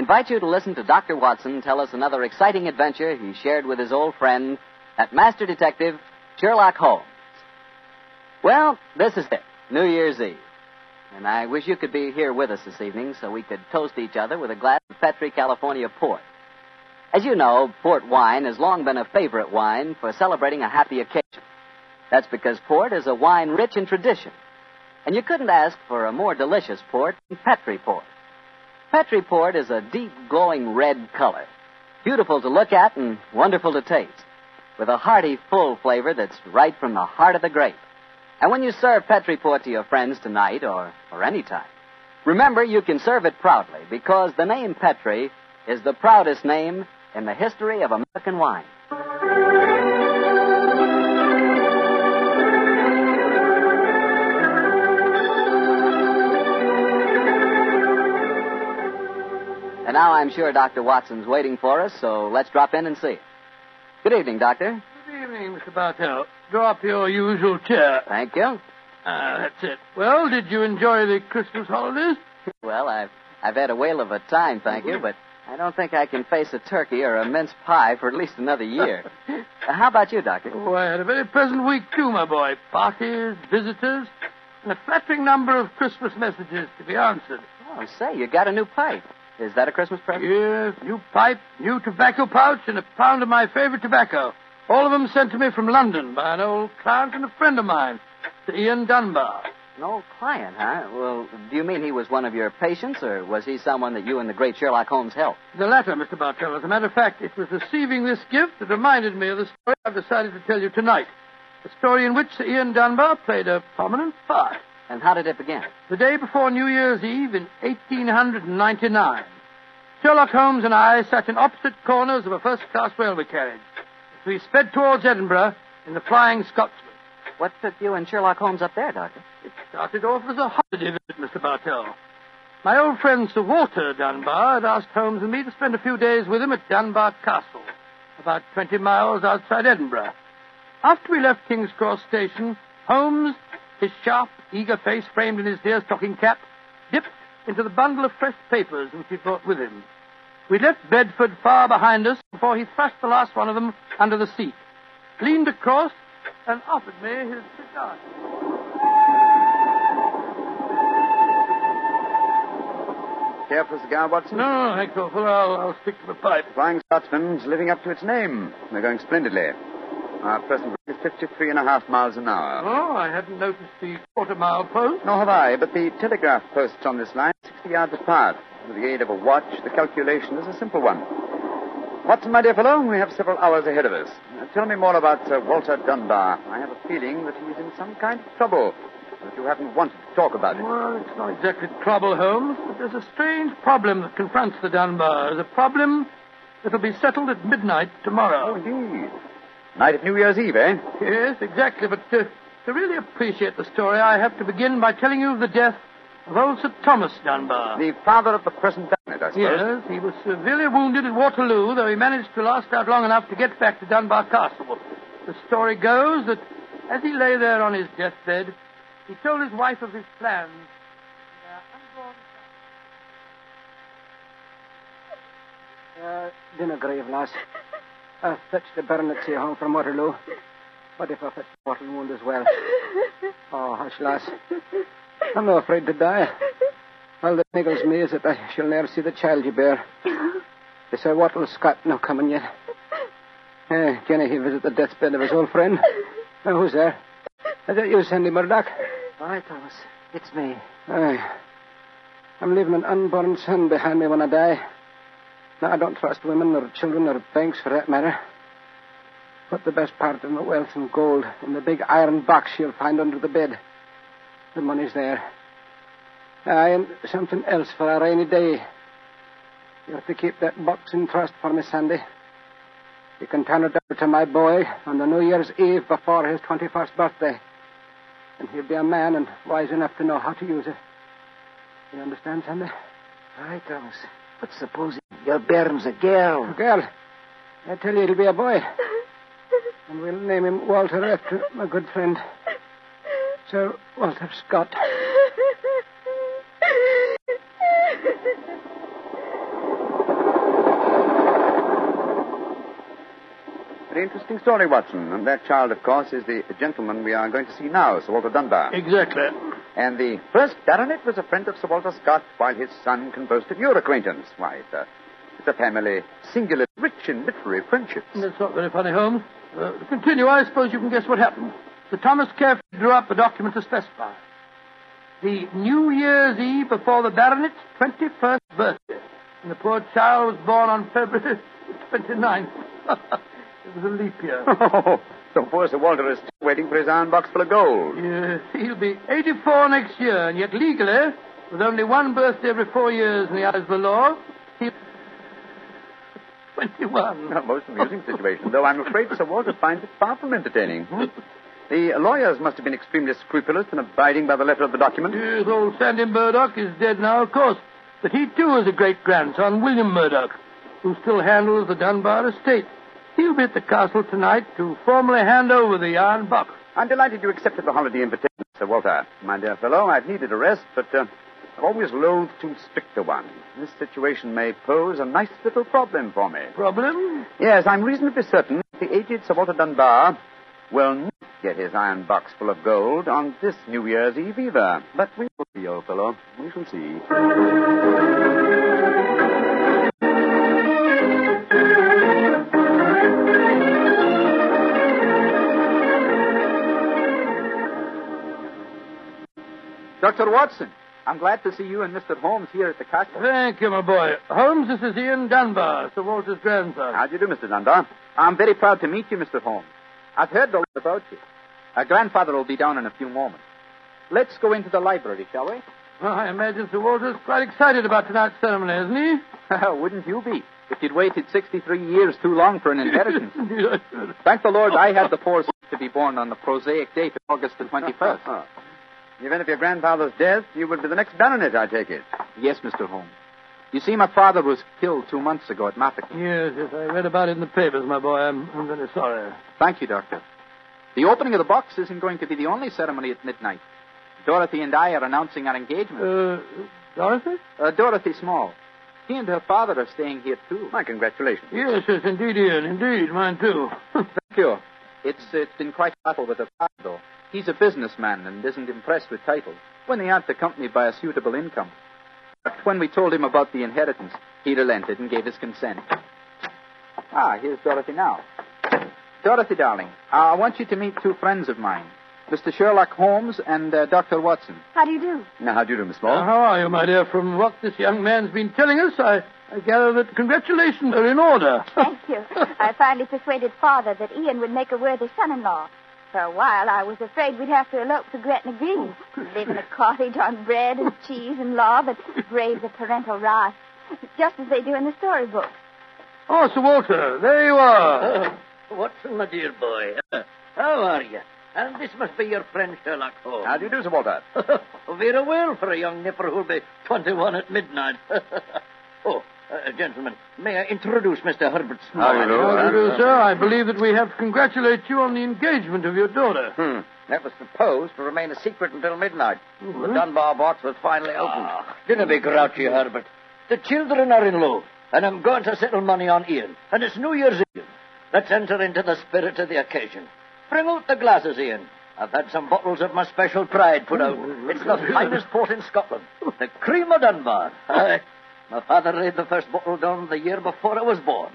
invite you to listen to Dr. Watson tell us another exciting adventure he shared with his old friend, that master detective, Sherlock Holmes. Well, this is it, New Year's Eve. And I wish you could be here with us this evening so we could toast each other with a glass of Petri California port. As you know, port wine has long been a favorite wine for celebrating a happy occasion. That's because port is a wine rich in tradition. And you couldn't ask for a more delicious port than Petri port. Petri port is a deep, glowing red color, beautiful to look at and wonderful to taste, with a hearty, full flavor that's right from the heart of the grape. And when you serve Petriport to your friends tonight or, or any time, remember you can serve it proudly because the name Petri is the proudest name in the history of American wine. And now I'm sure Dr. Watson's waiting for us, so let's drop in and see. Good evening, Doctor. Good evening, Mr. Bartell. Draw up your usual chair. Thank you. Ah, that's it. Well, did you enjoy the Christmas holidays? Well, I've I've had a whale of a time, thank you, but I don't think I can face a turkey or a mince pie for at least another year. Uh, How about you, Doctor? Oh, I had a very pleasant week, too, my boy. Parties, visitors, and a flattering number of Christmas messages to be answered. Oh, say, you got a new pipe. Is that a Christmas present? Yes, new pipe, new tobacco pouch, and a pound of my favorite tobacco. All of them sent to me from London by an old client and a friend of mine, Sir Ian Dunbar. An old client, huh? Well, do you mean he was one of your patients, or was he someone that you and the great Sherlock Holmes helped? The latter, Mr. Bartell. As a matter of fact, it was receiving this gift that reminded me of the story I've decided to tell you tonight. A story in which Sir Ian Dunbar played a prominent part. And how did it begin? The day before New Year's Eve in 1899, Sherlock Holmes and I sat in opposite corners of a first-class railway carriage. as We sped towards Edinburgh in the Flying Scotsman. What took you and Sherlock Holmes up there, Doctor? It started off as a holiday visit, Mr. Bartell. My old friend Sir Walter Dunbar had asked Holmes and me to spend a few days with him at Dunbar Castle, about 20 miles outside Edinburgh. After we left King's Cross Station, Holmes, his sharp, eager face framed in his deerstalking cap, dipped into the bundle of fresh papers which he brought with him. We left Bedford far behind us before he thrust the last one of them under the seat, leaned across, and offered me his cigar. Care for a cigar, Watson? No, thanks, awful. I'll, I'll stick to the pipe. Flying Scotsman's living up to its name. They're going splendidly. Our present rate is 53 and a half miles an hour. Oh, I hadn't noticed the quarter mile post. Nor have I, but the telegraph posts on this line are 60 yards apart. With the aid of a watch, the calculation is a simple one. Watson, my dear fellow, we have several hours ahead of us. Now, tell me more about Sir Walter Dunbar. I have a feeling that he's in some kind of trouble, that you haven't wanted to talk about it. Well, it's not exactly trouble, Holmes, but there's a strange problem that confronts the Dunbars. A problem that'll be settled at midnight tomorrow. Oh, indeed. Night of New Year's Eve, eh? Yes, exactly. But uh, to really appreciate the story, I have to begin by telling you of the death of old Sir Thomas Dunbar. The father of the present baronet, I suppose. Yes, he was severely wounded at Waterloo, though he managed to last out long enough to get back to Dunbar Castle. The story goes that as he lay there on his deathbed, he told his wife of his plans. Uh, dinner grave, lass. I fetched the baronetcy home from Waterloo. What if I fetch the mortal wound as well? Oh, hush, lass. I'm not afraid to die. All that niggles me is that I shall never see the child you bear. The Sir Walter Scott no coming yet. Eh, Jenny, he visit the deathbed of his old friend. Now, who's there? Is that you, Sandy Murdoch? Aye, Thomas. It's me. Aye. I'm leaving an unborn son behind me when I die. Now, I don't trust women or children or banks for that matter. Put the best part of my wealth and gold in the big iron box you'll find under the bed. The money's there. Aye, and something else for a rainy day. You have to keep that box in trust for me, Sandy. You can turn it over to my boy on the New Year's Eve before his 21st birthday. And he'll be a man and wise enough to know how to use it. You understand, Sandy? Aye, Thomas. But suppose your bairn's a girl. A girl. I tell you, it'll be a boy. And we'll name him Walter after my good friend, Sir Walter Scott. Very interesting story, Watson. And that child, of course, is the gentleman we are going to see now, Sir Walter Dunbar. Exactly. And the first baronet was a friend of Sir Walter Scott, while his son conversed of your acquaintance. Why, it's a, it's a family singularly rich in literary friendships. That's not very funny, Holmes. Uh, continue, I suppose you can guess what happened. Sir Thomas carefully drew up a document to specify. The New Year's Eve before the baronet's 21st birthday. And the poor child was born on February 29th. it was a leap year. Oh, so poor Sir Walter is still waiting for his iron box full of gold. Yes, he'll be 84 next year, and yet legally, with only one birthday every four years in the eyes of the law, he'll 21. A most amusing situation, though I'm afraid Sir Walter finds it far from entertaining. Hmm? The lawyers must have been extremely scrupulous in abiding by the letter of the document. Yes, old Sandy Murdoch is dead now, of course. But he, too, is a great-grandson, William Murdoch, who still handles the Dunbar estate. He'll be at the castle tonight to formally hand over the iron box. I'm delighted you accepted the holiday invitation, Sir Walter. My dear fellow, I've needed a rest, but uh, I've always loathed too strict a one. This situation may pose a nice little problem for me. Problem? Yes, I'm reasonably certain that the aged Sir Walter Dunbar will not get his iron box full of gold on this New Year's Eve either. But we will see, old fellow. We shall see. Dr. Watson, I'm glad to see you and Mr. Holmes here at the castle. Thank you, my boy. Holmes, this is Ian Dunbar, Sir Walter's grandson. How do you do, Mr. Dunbar? I'm very proud to meet you, Mr. Holmes. I've heard a lot about you. Our grandfather will be down in a few moments. Let's go into the library, shall we? Well, I imagine Sir Walter's quite excited about tonight's ceremony, isn't he? Wouldn't you be? If you'd waited 63 years too long for an inheritance. Thank the Lord I had the foresight to be born on the prosaic date of August the 21st. In the event of your grandfather's death, you would be the next baronet, I take it. yes, Mr. Holmes. You see, my father was killed two months ago at Mafeking. Yes, yes, I read about it in the papers, my boy. I'm, I'm very sorry. Thank you, Doctor. The opening of the box isn't going to be the only ceremony at midnight. Dorothy and I are announcing our engagement. Uh, Dorothy? Uh, Dorothy Small. She and her father are staying here, too. My congratulations. Yes, yes, indeed, Ian. Indeed, mine too. Thank you. It's, it's been quite a battle with her father, though. He's a businessman and isn't impressed with titles when they aren't accompanied by a suitable income. But when we told him about the inheritance, he relented and gave his consent. Ah, here's Dorothy now. Dorothy, darling, I want you to meet two friends of mine, Mr. Sherlock Holmes and uh, Dr. Watson. How do you do? Now, how do you do, Miss Uh, how are you, my dear? From what this young man's been telling us, I, I gather that congratulations are in order. Thank you. I finally persuaded Father that Ian would make a worthy son-in-law. For a while, I was afraid we'd have to elope to Gretna Green, live oh, in a cottage on bread and cheese and law, but brave the parental wrath, just as they do in the storybook. Oh, Sir Walter, there you are. Oh, Watson, my dear boy. How are you? And this must be your friend Sherlock Holmes. How do you do, Sir Walter? Very well for a young nipper who'll be 21 at midnight. oh, uh, gentlemen, may I introduce Mr. Herbert Small? How do you do? How do you do, sir? I believe that we have to congratulate you on the engagement of your daughter. Hmm. That was supposed to remain a secret until midnight. The Dunbar box was finally opened. Dinna be grouchy, Herbert. The children are in love, and I'm going to settle money on Ian. And it's New Year's Eve. Let's enter into the spirit of the occasion. Bring out the glasses, Ian. I've had some bottles of my special pride put out. It's the finest port in Scotland. The cream of Dunbar. My father laid the first bottle down the year before I was born.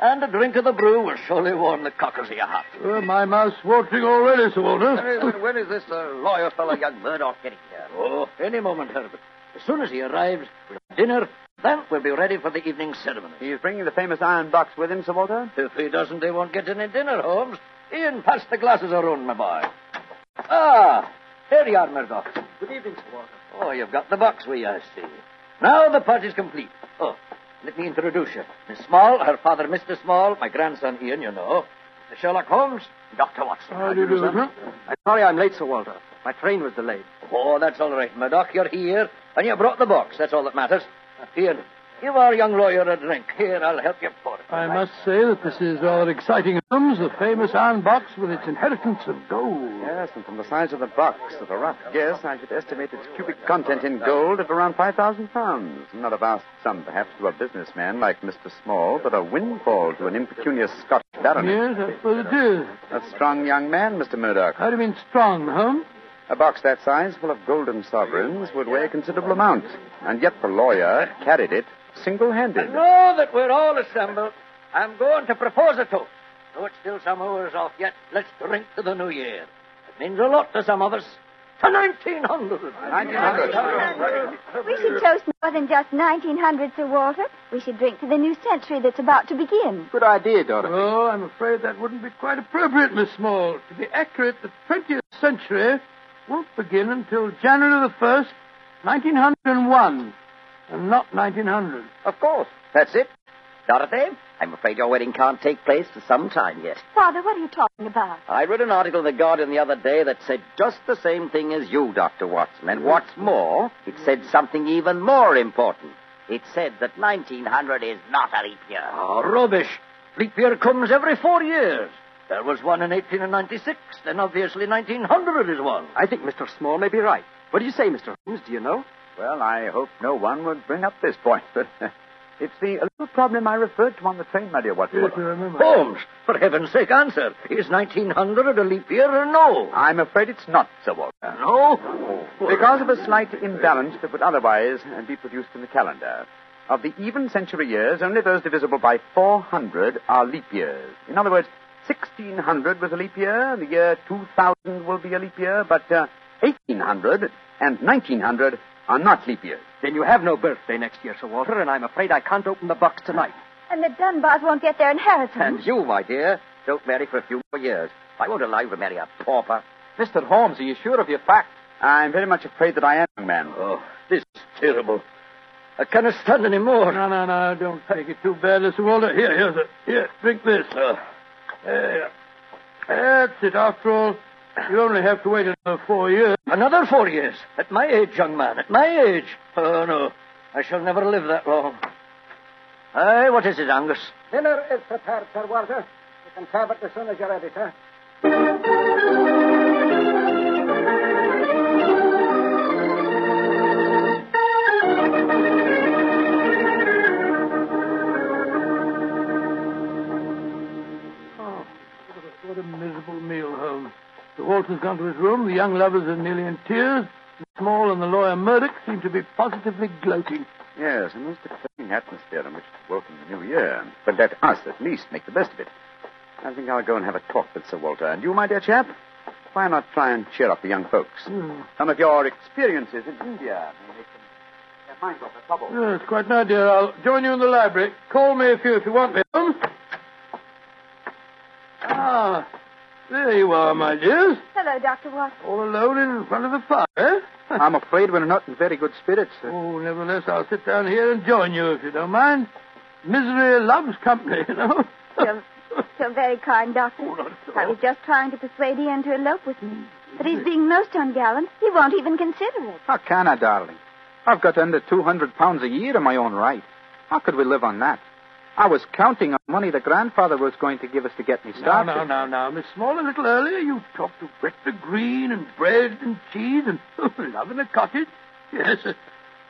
And a drink of the brew will surely warm the cockles of your heart. Uh, my mouth's watering already, Sir Walter. when, when is this uh, lawyer fellow, young Murdoch, getting here? Oh, any moment, Herbert. As soon as he arrives, we'll have dinner, then we'll be ready for the evening ceremony. He's bringing the famous iron box with him, Sir Walter? If he doesn't, they won't get any dinner, Holmes. Ian, pass the glasses around, my boy. Ah, here you are, Murdoch. Good evening, Sir Walter. Oh, you've got the box with you, I see. Now the party's complete. Oh, let me introduce you. Miss Small, her father, Mr. Small, my grandson Ian, you know. Sherlock Holmes, Dr. Watson. How do you do, sir? I'm sorry I'm late, Sir Walter. My train was delayed. Oh, that's all right, Murdoch. You're here, and you brought the box. That's all that matters. Ian, give our young lawyer a drink. Here, I'll help you pour it. I must say that this is rather exciting. Holmes, the famous iron box with its inheritance of gold. Yes, and from the size of the box, at a rough guess, I should estimate its cubic content in gold at around 5,000 pounds. Not a vast sum, perhaps, to a businessman like Mr. Small, but a windfall to an impecunious Scotch baronet. Yes, I suppose it is. A strong young man, Mr. Murdoch. How do you mean strong, Holmes? A box that size, full of golden sovereigns, would weigh a considerable amount. And yet the lawyer carried it single-handed. Now that we're all assembled, I'm going to propose a toast. Though it's still some hours off yet, let's drink to the new year. It means a lot to some of us. To 1900. 1900. We should toast more than just 1900, Sir Walter. We should drink to the new century that's about to begin. Good idea, Dorothy. Oh, I'm afraid that wouldn't be quite appropriate, Miss Small. To be accurate, the 20th century won't begin until January the 1st, 1901, and not 1900. Of course. That's it. Dorothy, I'm afraid your wedding can't take place for some time yet. Father, what are you talking about? I read an article in The Guardian the other day that said just the same thing as you, Dr. Watson. And what's more, it said something even more important. It said that 1900 is not a leap year. Oh, rubbish. Leap year comes every four years. There was one in 1896, then obviously 1900 is one. I think Mr. Small may be right. What do you say, Mr. Holmes? Do you know? Well, I hope no one would bring up this point, but it's the little problem I referred to on the train, my dear Watson. Yes, I remember. Holmes, for heaven's sake, answer. Is 1900 a leap year or no? I'm afraid it's not, Sir Walter. No? Because of a slight imbalance that would otherwise be produced in the calendar. Of the even century years, only those divisible by 400 are leap years. In other words, 1600 was a leap year, the year 2000 will be a leap year, but uh, 1800 and 1900 are not leap years. Then you have no birthday next year, Sir Walter, and I'm afraid I can't open the box tonight. And the Dunbars won't get their inheritance. And you, my dear, don't marry for a few more years. I won't allow you to marry a pauper. Mr. Holmes, are you sure of your facts? I'm very much afraid that I am, young man. Oh, this is terrible. I cannot stand any more. No, no, no, don't take it too badly, Sir Walter. Here, here's it. Here, drink this. Uh, There. That's it. After all, you only have to wait another four years. another four years. At my age, young man. At my age. Oh, no. I shall never live that long. Aye, what is it, Angus? Dinner is prepared, Sir Walter. You can serve it as soon as you're ready, sir. Walter's gone to his room. The young lovers are nearly in tears. Small and the lawyer Murdoch seem to be positively gloating. Yes, a most exciting atmosphere in which to welcome the new year. But let us, at least, make the best of it. I think I'll go and have a talk with Sir Walter. And you, my dear chap, why not try and cheer up the young folks? Some of your experiences in India may make them their minds off the trouble. Yes, quite an idea. I'll join you in the library. Call me if you if you want me, Ah, there you are, my dears. Hello, Dr. Watson. All alone in front of the fire, eh? I'm afraid we're not in very good spirits, sir. Oh, nevertheless, I'll sit down here and join you if you don't mind. Misery loves company, you know. You're so very kind, Doctor. Oh, not at I was just trying to persuade Ian to elope with me. But he's being most ungallant. He won't even consider it. How can I, darling? I've got under 200 pounds a year in my own right. How could we live on that? I was counting on money the grandfather was going to give us to get me started. now, now, now, Miss Small, a little earlier you talked of Gretna Green and bread and cheese and love in a cottage. Yes, uh,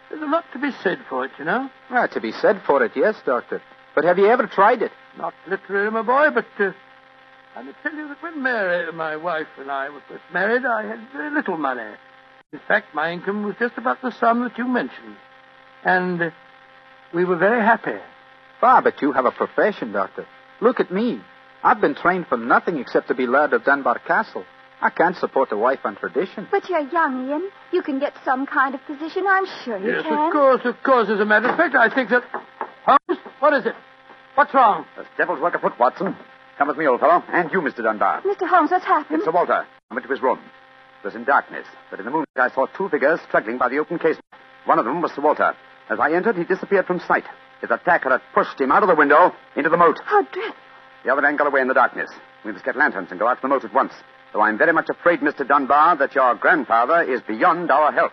there's a lot to be said for it, you know. Ah, to be said for it, yes, Doctor. But have you ever tried it? Not literally, my boy, but uh, I may tell you that when Mary, my wife, and I were first married, I had very little money. In fact, my income was just about the sum that you mentioned. And uh, we were very happy. Ah, but you have a profession, Doctor. Look at me. I've been trained for nothing except to be Laird of Dunbar Castle. I can't support a wife on tradition. But you're young, Ian. You can get some kind of position. I'm sure you yes, can. of course, of course. As a matter of fact, I think that. Holmes, what is it? What's wrong? The devil's work afoot, Watson. Come with me, old fellow. And you, Mr. Dunbar. Mr. Holmes, what's happened? It's Sir Walter. I went to his room. It was in darkness, but in the moonlight I saw two figures struggling by the open casement. One of them was Sir Walter. As I entered, he disappeared from sight. His attacker had pushed him out of the window into the moat. How dreadful. The other man got away in the darkness. We must get lanterns and go out to the moat at once. Though I'm very much afraid, Mr. Dunbar, that your grandfather is beyond our help.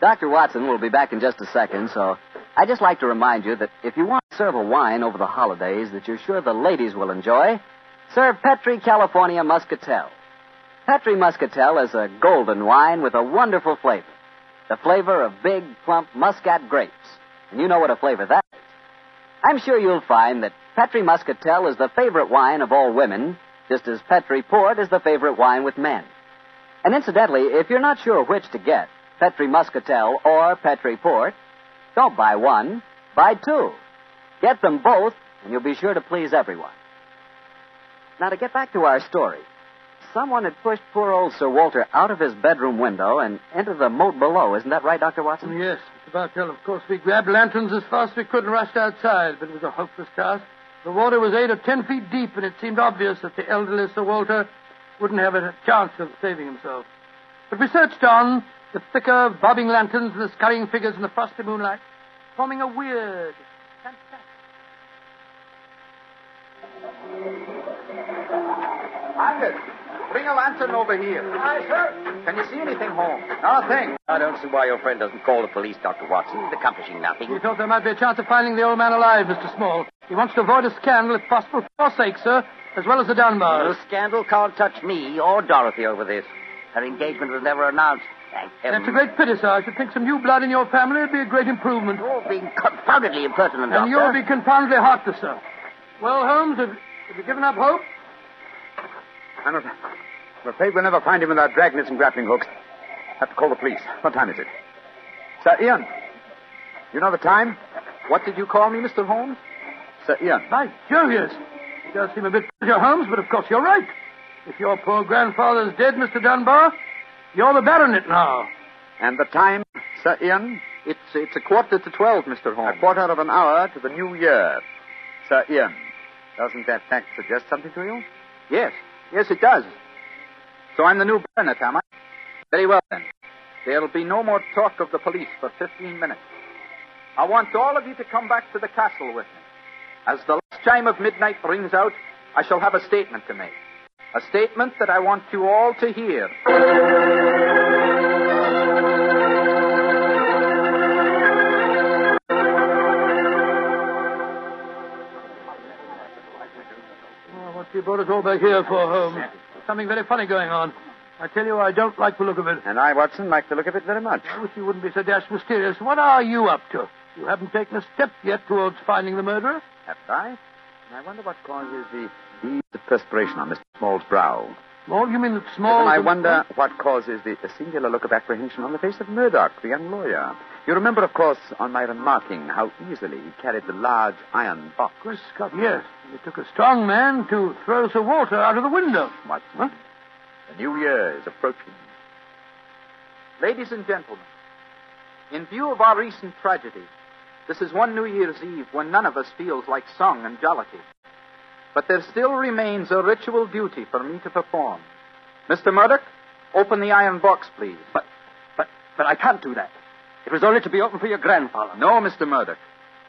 Dr. Watson will be back in just a second, so I'd just like to remind you that if you want to serve a wine over the holidays that you're sure the ladies will enjoy, serve Petri California Muscatel. Petri Muscatel is a golden wine with a wonderful flavor. The flavor of big, plump Muscat grapes. And you know what a flavor that is. I'm sure you'll find that Petri Muscatel is the favorite wine of all women, just as Petri Port is the favorite wine with men. And incidentally, if you're not sure which to get, Petri Muscatel or Petri Port, don't buy one, buy two. Get them both, and you'll be sure to please everyone. Now, to get back to our story, someone had pushed poor old Sir Walter out of his bedroom window and into the moat below. Isn't that right, Dr. Watson? Yes, Mr. Bartell. Of course, we grabbed lanterns as fast as we could and rushed outside, but it was a hopeless task. The water was eight or ten feet deep, and it seemed obvious that the elderly Sir Walter wouldn't have a chance of saving himself. But we searched on, the thicker, bobbing lanterns and the scurrying figures in the frosty moonlight, forming a weird, fantastic. Angus, bring a lantern over here. Aye, sir. Can you see anything, Holmes? Ah, nothing. I don't see why your friend doesn't call the police, Dr. Watson. He's accomplishing nothing. We thought there might be a chance of finding the old man alive, Mr. Small. He wants to avoid a scandal, if possible, for your sake, sir, as well as the Dunbars. The scandal can't touch me or Dorothy over this. Her engagement was never announced. Thank heaven. That's a great pity, sir. I should think some new blood in your family would be a great improvement. You're being confoundedly impertinent, And you'll be confoundedly heartless, sir. Well, Holmes, have, have you given up hope? I'm, af- I'm afraid we'll never find him without dragnets and grappling hooks. Have to call the police. What time is it? Sir Ian. You know the time? What did you call me, Mr. Holmes? Sir Ian. By Jove, yes. It does seem a bit your Holmes, but of course you're right. If your poor grandfather's dead, Mr. Dunbar, you're the baronet now. And the time, Sir Ian? It's, it's a quarter to twelve, Mr. Holmes. A quarter of an hour to the new year. Sir Ian. Doesn't that fact suggest something to you? Yes, yes, it does. So I'm the new baronet, am I? Very well, then. There'll be no more talk of the police for 15 minutes. I want all of you to come back to the castle with me. As the last chime of midnight rings out, I shall have a statement to make. A statement that I want you all to hear. Oh, what you brought us all back here for, Holmes? Something very funny going on. I tell you, I don't like the look of it. And I, Watson, like the look of it very much. I wish you wouldn't be so dashed mysterious. What are you up to? You haven't taken a step yet towards finding the murderer. Have I? And I wonder what causes the beads of perspiration on Mr. Small's brow. Small, you mean that small? and I wonder what causes the, the singular look of apprehension on the face of Murdoch, the young lawyer. You remember, of course, on my remarking how easily he carried the large iron box. Good Scott, yes. It took a strong man to throw Sir Walter out of the window. Watson, Huh? the new year is approaching. Ladies and gentlemen, in view of our recent tragedy, this is one New Year's Eve when none of us feels like song and jollity. But there still remains a ritual duty for me to perform. Mr. Murdoch, open the iron box, please. But, but, but I can't do that. It was only to be opened for your grandfather. No, Mr. Murdoch.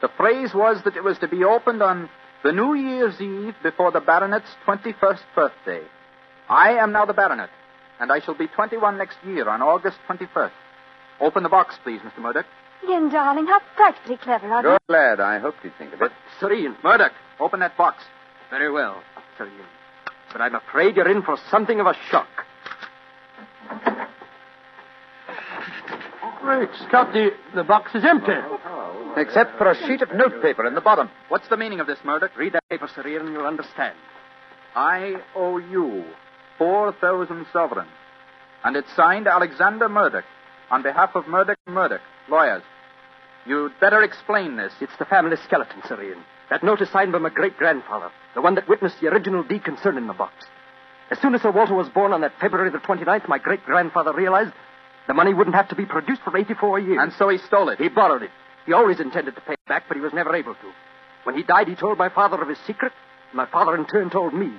The phrase was that it was to be opened on the New Year's Eve before the baronet's 21st birthday. I am now the baronet, and I shall be 21 next year on August 21st. Open the box, please, Mr. Murdoch. Ian, darling, how frightfully clever of you. Good lad. I hoped you'd think of it. Sir Ian. Murdoch, open that box. Very well, Sir Ian. But I'm afraid you're in for something of a shock. Great Scott, the, the box is empty. Except for a sheet of notepaper in the bottom. What's the meaning of this, Murdoch? Read that paper, Sir Ian, and you'll understand. I owe you 4,000 sovereigns. And it's signed Alexander Murdoch on behalf of Murdoch and Murdoch, lawyers. You'd better explain this. It's the family skeleton, Sir Ian. That note is signed by my great grandfather, the one that witnessed the original deed concerning the box. As soon as Sir Walter was born on that February the 29th, my great grandfather realized the money wouldn't have to be produced for 84 years. And so he stole it. He borrowed it. He always intended to pay it back, but he was never able to. When he died, he told my father of his secret, and my father in turn told me.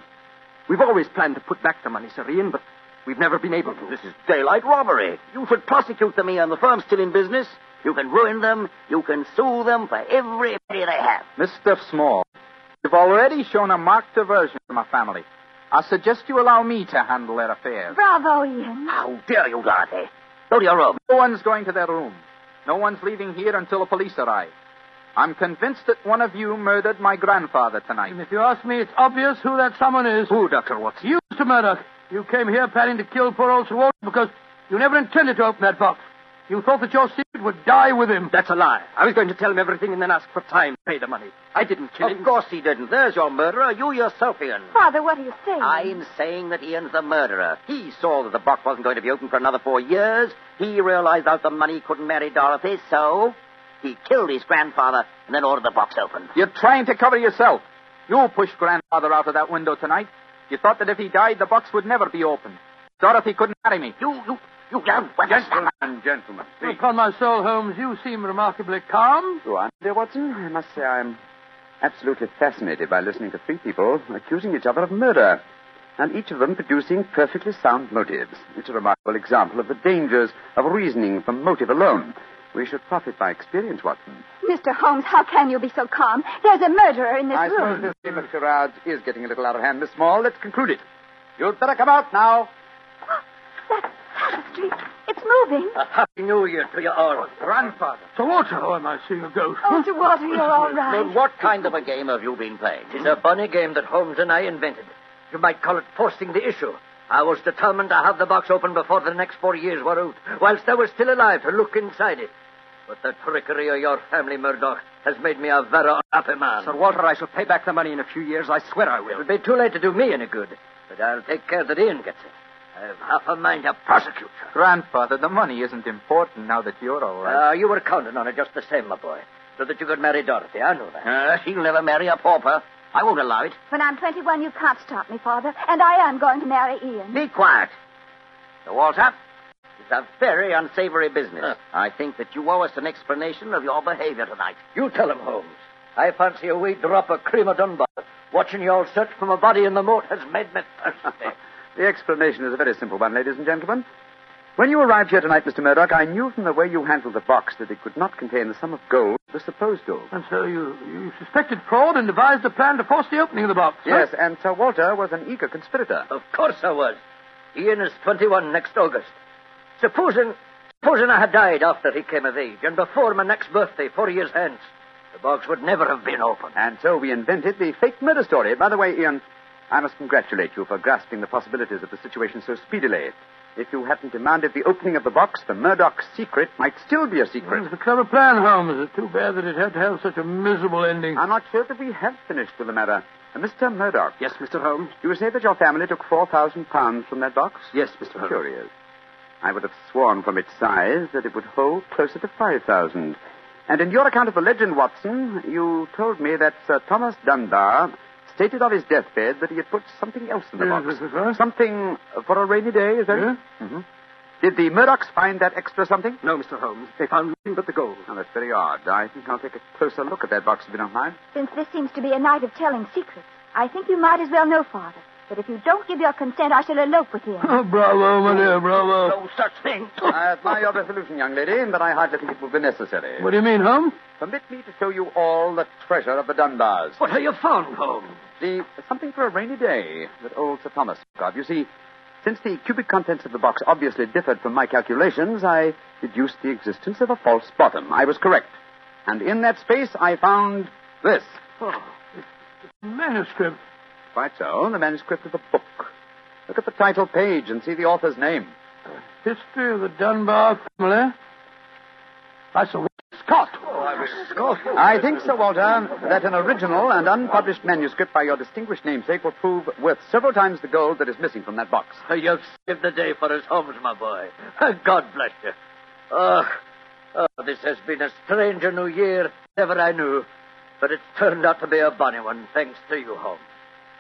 We've always planned to put back the money, Sir Ian, but We've never been able to. This is daylight robbery. You should prosecute them, Ian. The firm's still in business. You can ruin them. You can sue them for every penny they have. Mr. Small, you've already shown a marked aversion to my family. I suggest you allow me to handle their affairs. Bravo, Ian. How dare you, Dorothy? Go to your room. No one's going to their room. No one's leaving here until the police arrive. I'm convinced that one of you murdered my grandfather tonight. And if you ask me, it's obvious who that someone is. Who, Dr. Watson? You, Mr. Murdoch. You came here planning to kill poor old Sir Walter because you never intended to open that box. You thought that your secret would die with him. That's a lie. I was going to tell him everything and then ask for time to pay the money. I didn't kill Of him. Of course he didn't. There's your murderer. You yourself, Ian. Father, what are you saying? I'm saying that Ian's the murderer. He saw that the box wasn't going to be open for another four years. He realized out the money he couldn't marry Dorothy, so he killed his grandfather and then ordered the box opened. You're trying to cover yourself. You pushed grandfather out of that window tonight. You thought that if he died, the box would never be opened. Dorothy couldn't marry me. You, you, you don't. Gentlemen, gentlemen, please. Upon my soul, Holmes, you seem remarkably calm. Oh, Go on, dear Watson. I must say I'm absolutely fascinated by listening to three people accusing each other of murder, and each of them producing perfectly sound motives. It's a remarkable example of the dangers of reasoning from motive alone. We should profit by experience, Watson. Mr. Holmes, how can you be so calm? There's a murderer in this I room. suppose this game of charades is getting a little out of hand, Miss Small. Let's conclude it. You'd better come out now. That it's moving. A happy new year to you all. Grandfather. Sir Walter, oh, am I seeing a ghost? Oh, Sir Walter, you're all right. Now, right. what kind of a game have you been playing? It's a funny game that Holmes and I invented. You might call it forcing the issue. I was determined to have the box open before the next four years were out, whilst I was still alive to look inside it. But the trickery of your family, Murdoch, has made me a very unhappy man. Sir Walter, I shall pay back the money in a few years. I swear I will. It'll be too late to do me any good, but I'll take care that Ian gets it. I've half a mind to prosecute you. Grandfather, the money isn't important now that you're all right. Uh, you were counting on it just the same, my boy, so that you could marry Dorothy. I know that. Uh, she'll never marry a pauper. I won't allow it. When I'm 21, you can't stop me, Father. And I am going to marry Ian. Be quiet. Sir Walter, it's a very unsavory business. I think that you owe us an explanation of your behavior tonight. You tell him, Holmes. I fancy a wee drop of cream of Dunbar. Watching you all search for my body in the moat has made me thirsty. The explanation is a very simple one, ladies and gentlemen. When you arrived here tonight, Mr. Murdoch, I knew from the way you handled the box that it could not contain the sum of gold, the supposed gold. And so you, you suspected fraud and devised a plan to force the opening of the box. huh? Yes, and Sir Walter was an eager conspirator. Of course I was. Ian is 21 next August. Supposing, supposing I had died after he came of age and before my next birthday, four years hence, the box would never have been opened. And so we invented the fake murder story. By the way, Ian, I must congratulate you for grasping the possibilities of the situation so speedily. If you hadn't demanded the opening of the box, the Murdoch secret might still be a It secret. was a clever plan, Holmes. It's too bad that it had to have such a miserable ending. I'm not sure that we have finished with the matter. Uh, Mr. Murdoch, Yes, Mr. Holmes? you say that your family took four thousand pounds from that box? Yes, Mr. Holmes. Curious. I would have sworn from its size that it would hold closer to five thousand. And in your account of the legend, Watson, you told me that Sir Thomas Dunbar stated on his deathbed that he had put something else in the Yes, box. Mr. First. Something for a rainy day, is that Yeah. it? Mm-hmm. Did the Murdochs find that extra something? No, Mr. Holmes. They found nothing but the gold. Now, that's very odd. I think I'll take a closer look at that box if you don't mind. Since this seems to be a night of telling secrets, I think you might as well know, Father, that if you don't give your consent, I shall elope with Ian. Oh, bravo, my dear, bravo. No such thing. Oh. I admire your resolution, young lady, but I hardly think it will be necessary. What do you mean, Holmes? Permit me to show you all the treasure of the Dunbars. What have you found, Holmes? The something for a rainy day that old Sir Thomas spoke of. You see, since the cubic contents of the box obviously differed from my calculations, I deduced the existence of a false bottom. I was correct. And in that space, I found this. Oh, it's, it's manuscript. Quite so, the manuscript of the book. Look at the title page and see the author's name. History of the Dunbar family. By Sir Walter Scott. I think, Sir Walter, that an original and unpublished manuscript by your distinguished namesake will prove worth several times the gold that is missing from that box. You've saved the day for us, Holmes, my boy. God bless you. Oh, oh, this has been a stranger new year ever I knew. But it's turned out to be a bonny one, thanks to you, Holmes.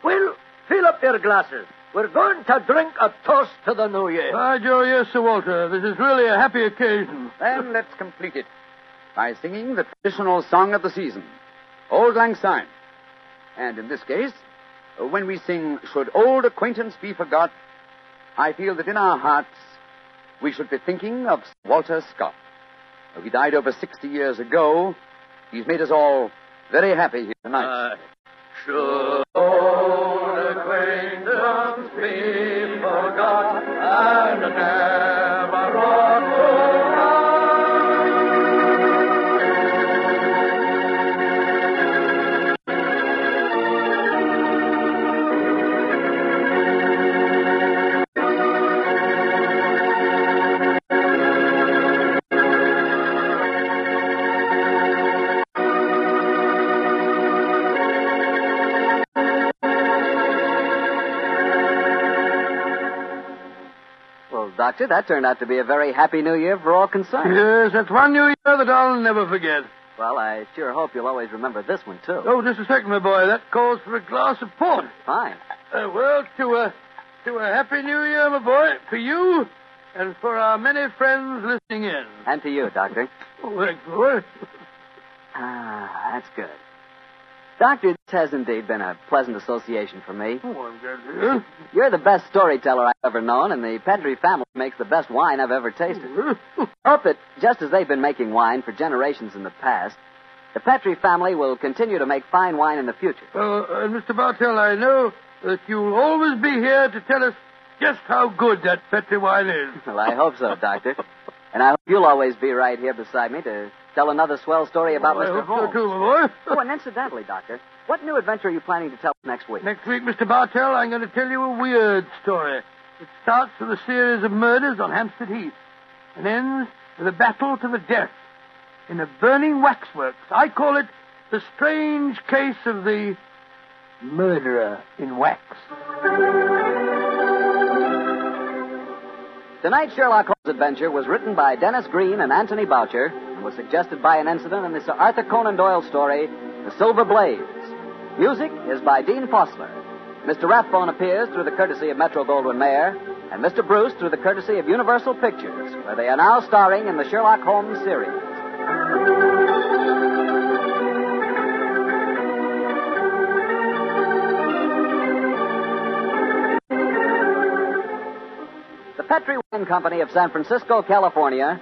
Well, fill up your glasses. We're going to drink a toast to the new year. By Joe, yes, Sir Walter. This is really a happy occasion. Then let's complete it by singing the traditional song of the season, Auld Lang Syne. And in this case, when we sing Should Old Acquaintance Be Forgot, I feel that in our hearts we should be thinking of Sir Walter Scott. Though he died over 60 years ago, he's made us all very happy here tonight. Uh, should Doctor, that turned out to be a very happy new year for all concerned. Yes, that's one New Year that I'll never forget. Well, I sure hope you'll always remember this one, too. Oh, just a second, my boy. That calls for a glass of port. Fine. Uh, well, to a, to a happy New Year, my boy, for you and for our many friends listening in. And to you, Doctor. Oh, thanks, boy. Ah, that's good. Doctor, has indeed been a pleasant association for me. Oh, I'm glad to hear. You're the best storyteller I've ever known, and the Petri family makes the best wine I've ever tasted. Hope that just as they've been making wine for generations in the past, the Petri family will continue to make fine wine in the future. Uh, and Mr. Bartell, I know that you'll always be here to tell us just how good that Petri wine is. Well, I hope so, Doctor. And I hope you'll always be right here beside me to tell another swell story about I Mr. Holmes. too, boy. Oh, and incidentally, Doctor, what new adventure are you planning to tell next week? Next week, Mr. Bartell, I'm going to tell you a weird story. It starts with a series of murders on Hampstead Heath and ends with a battle to the death in a burning waxworks. I call it the strange case of the murderer in wax. Tonight's Sherlock Holmes adventure was written by Denis Green and Anthony Boucher and was suggested by an incident in the Sir Arthur Conan Doyle story, The Silver Blaze. Music is by Dean Fossler. Mr. Rathbone appears through the courtesy of Metro Goldwyn Mayer, and Mr. Bruce through the courtesy of Universal Pictures, where they are now starring in the Sherlock Holmes series. The Petri Wine Company of San Francisco, California,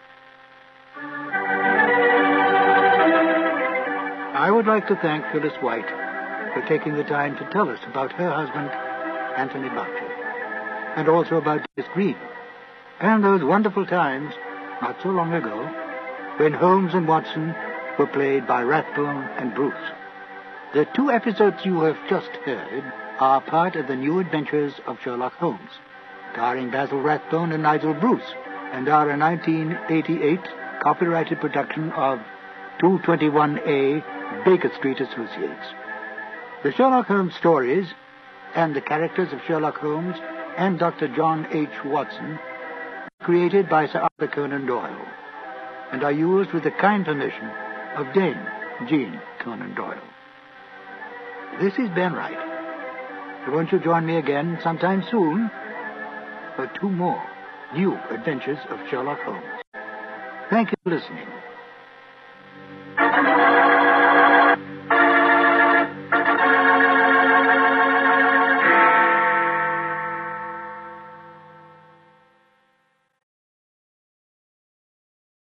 I would like to thank Phyllis White for taking the time to tell us about her husband, Anthony Boucher, and also about Denis Green, and those wonderful times, not so long ago, when Holmes and Watson were played by Rathbone and Bruce. The two episodes you have just heard are part of the new adventures of Sherlock Holmes, starring Basil Rathbone and Nigel Bruce, and are a 1988 copyrighted production of 221A Baker Street Associates. The Sherlock Holmes stories and the characters of Sherlock Holmes and Dr. John H. Watson created by Sir Arthur Conan Doyle and are used with the kind permission of Dame Jean Conan Doyle. This is Ben Wright. Won't you join me again sometime soon for two more new adventures of Sherlock Holmes? Thank you for listening.